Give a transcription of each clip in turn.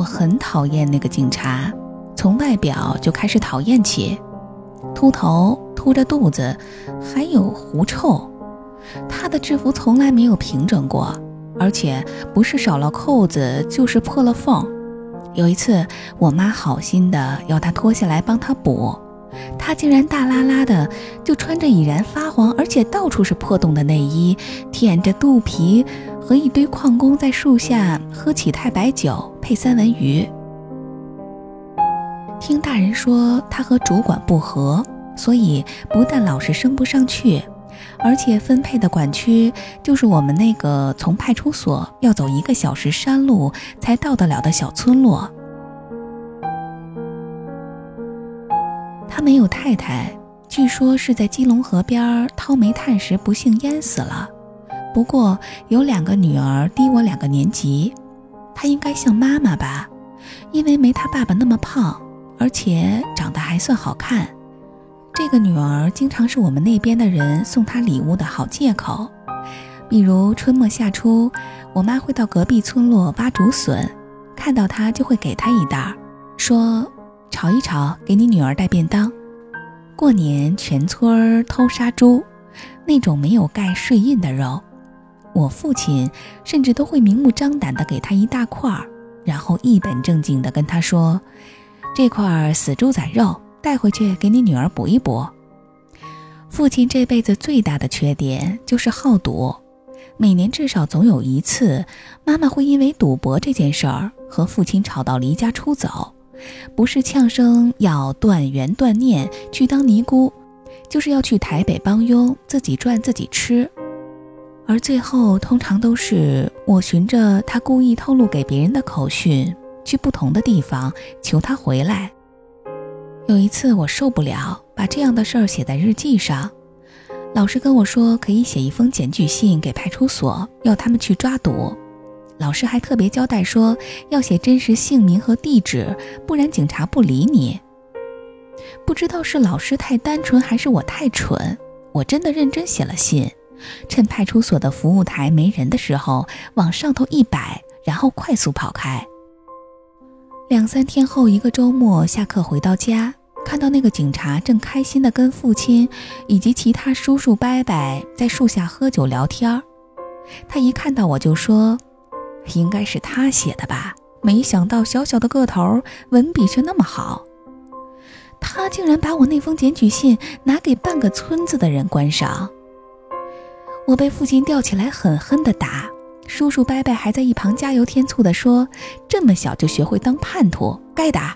我很讨厌那个警察，从外表就开始讨厌起。秃头、秃着肚子，还有狐臭。他的制服从来没有平整过，而且不是少了扣子，就是破了缝。有一次，我妈好心的要他脱下来帮他补，他竟然大拉拉的就穿着已然发黄而且到处是破洞的内衣，舔着肚皮和一堆矿工在树下喝起太白酒配三文鱼。听大人说他和主管不和，所以不但老是升不上去。而且分配的管区就是我们那个从派出所要走一个小时山路才到得了的小村落。他没有太太，据说是在基隆河边掏煤炭时不幸淹死了。不过有两个女儿低我两个年级，她应该像妈妈吧，因为没她爸爸那么胖，而且长得还算好看。这个女儿经常是我们那边的人送她礼物的好借口，比如春末夏初，我妈会到隔壁村落挖竹笋，看到她就会给她一袋，说炒一炒，给你女儿带便当。过年全村偷杀猪，那种没有盖税印的肉，我父亲甚至都会明目张胆的给他一大块儿，然后一本正经的跟他说，这块死猪仔肉。带回去给你女儿补一补。父亲这辈子最大的缺点就是好赌，每年至少总有一次，妈妈会因为赌博这件事儿和父亲吵到离家出走，不是呛声要断缘断念去当尼姑，就是要去台北帮佣，自己赚自己吃。而最后通常都是我循着他故意透露给别人的口讯，去不同的地方求他回来。有一次我受不了，把这样的事儿写在日记上。老师跟我说可以写一封检举信给派出所，要他们去抓赌。老师还特别交代说要写真实姓名和地址，不然警察不理你。不知道是老师太单纯还是我太蠢，我真的认真写了信，趁派出所的服务台没人的时候往上头一摆，然后快速跑开。两三天后，一个周末下课回到家。看到那个警察正开心地跟父亲以及其他叔叔伯伯在树下喝酒聊天儿他一看到我就说：“应该是他写的吧？”没想到小小的个头，文笔却那么好。他竟然把我那封检举信拿给半个村子的人观赏。我被父亲吊起来狠狠地打，叔叔伯伯还在一旁加油添醋地说：“这么小就学会当叛徒，该打。”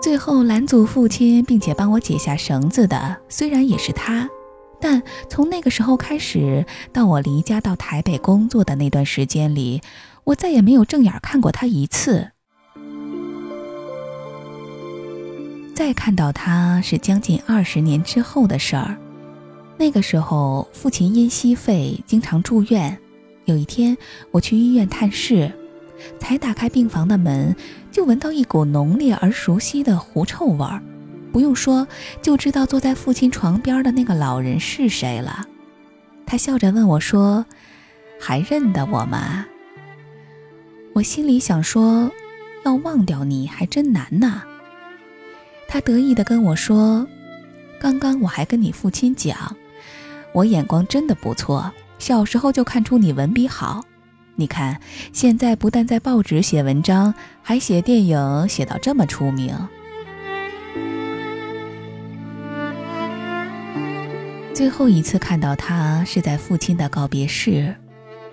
最后拦阻父亲，并且帮我解下绳子的，虽然也是他，但从那个时候开始，到我离家到台北工作的那段时间里，我再也没有正眼看过他一次。再看到他是将近二十年之后的事儿。那个时候，父亲因息肺经常住院。有一天，我去医院探视。才打开病房的门，就闻到一股浓烈而熟悉的狐臭味儿。不用说，就知道坐在父亲床边的那个老人是谁了。他笑着问我说：“还认得我吗？”我心里想说：“要忘掉你还真难呐。”他得意地跟我说：“刚刚我还跟你父亲讲，我眼光真的不错，小时候就看出你文笔好。”你看，现在不但在报纸写文章，还写电影，写到这么出名。最后一次看到他是在父亲的告别式，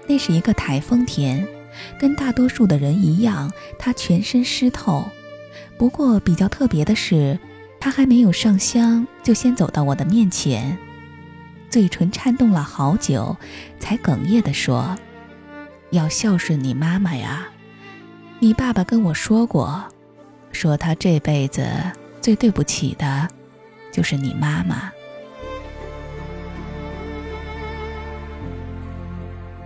那是一个台风天，跟大多数的人一样，他全身湿透。不过比较特别的是，他还没有上香，就先走到我的面前，嘴唇颤动了好久，才哽咽地说。要孝顺你妈妈呀！你爸爸跟我说过，说他这辈子最对不起的，就是你妈妈。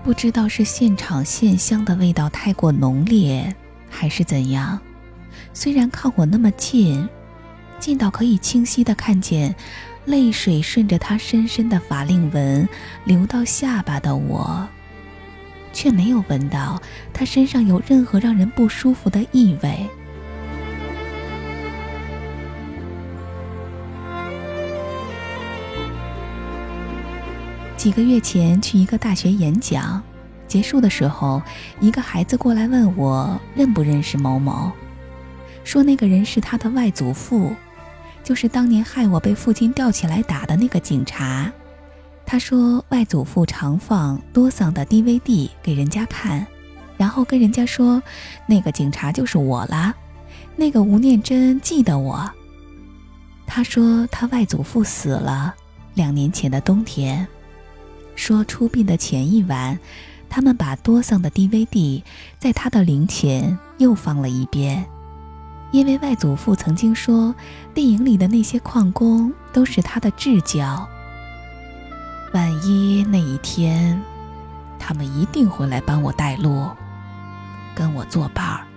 不知道是现场线香的味道太过浓烈，还是怎样？虽然靠我那么近，近到可以清晰的看见泪水顺着他深深的法令纹流到下巴的我。却没有闻到他身上有任何让人不舒服的异味。几个月前去一个大学演讲，结束的时候，一个孩子过来问我认不认识某某，说那个人是他的外祖父，就是当年害我被父亲吊起来打的那个警察。他说外祖父常放多桑的 DVD 给人家看，然后跟人家说那个警察就是我啦，那个吴念真记得我。他说他外祖父死了，两年前的冬天。说出殡的前一晚，他们把多桑的 DVD 在他的灵前又放了一遍，因为外祖父曾经说，电影里的那些矿工都是他的至交。万一那一天，他们一定会来帮我带路，跟我作伴儿。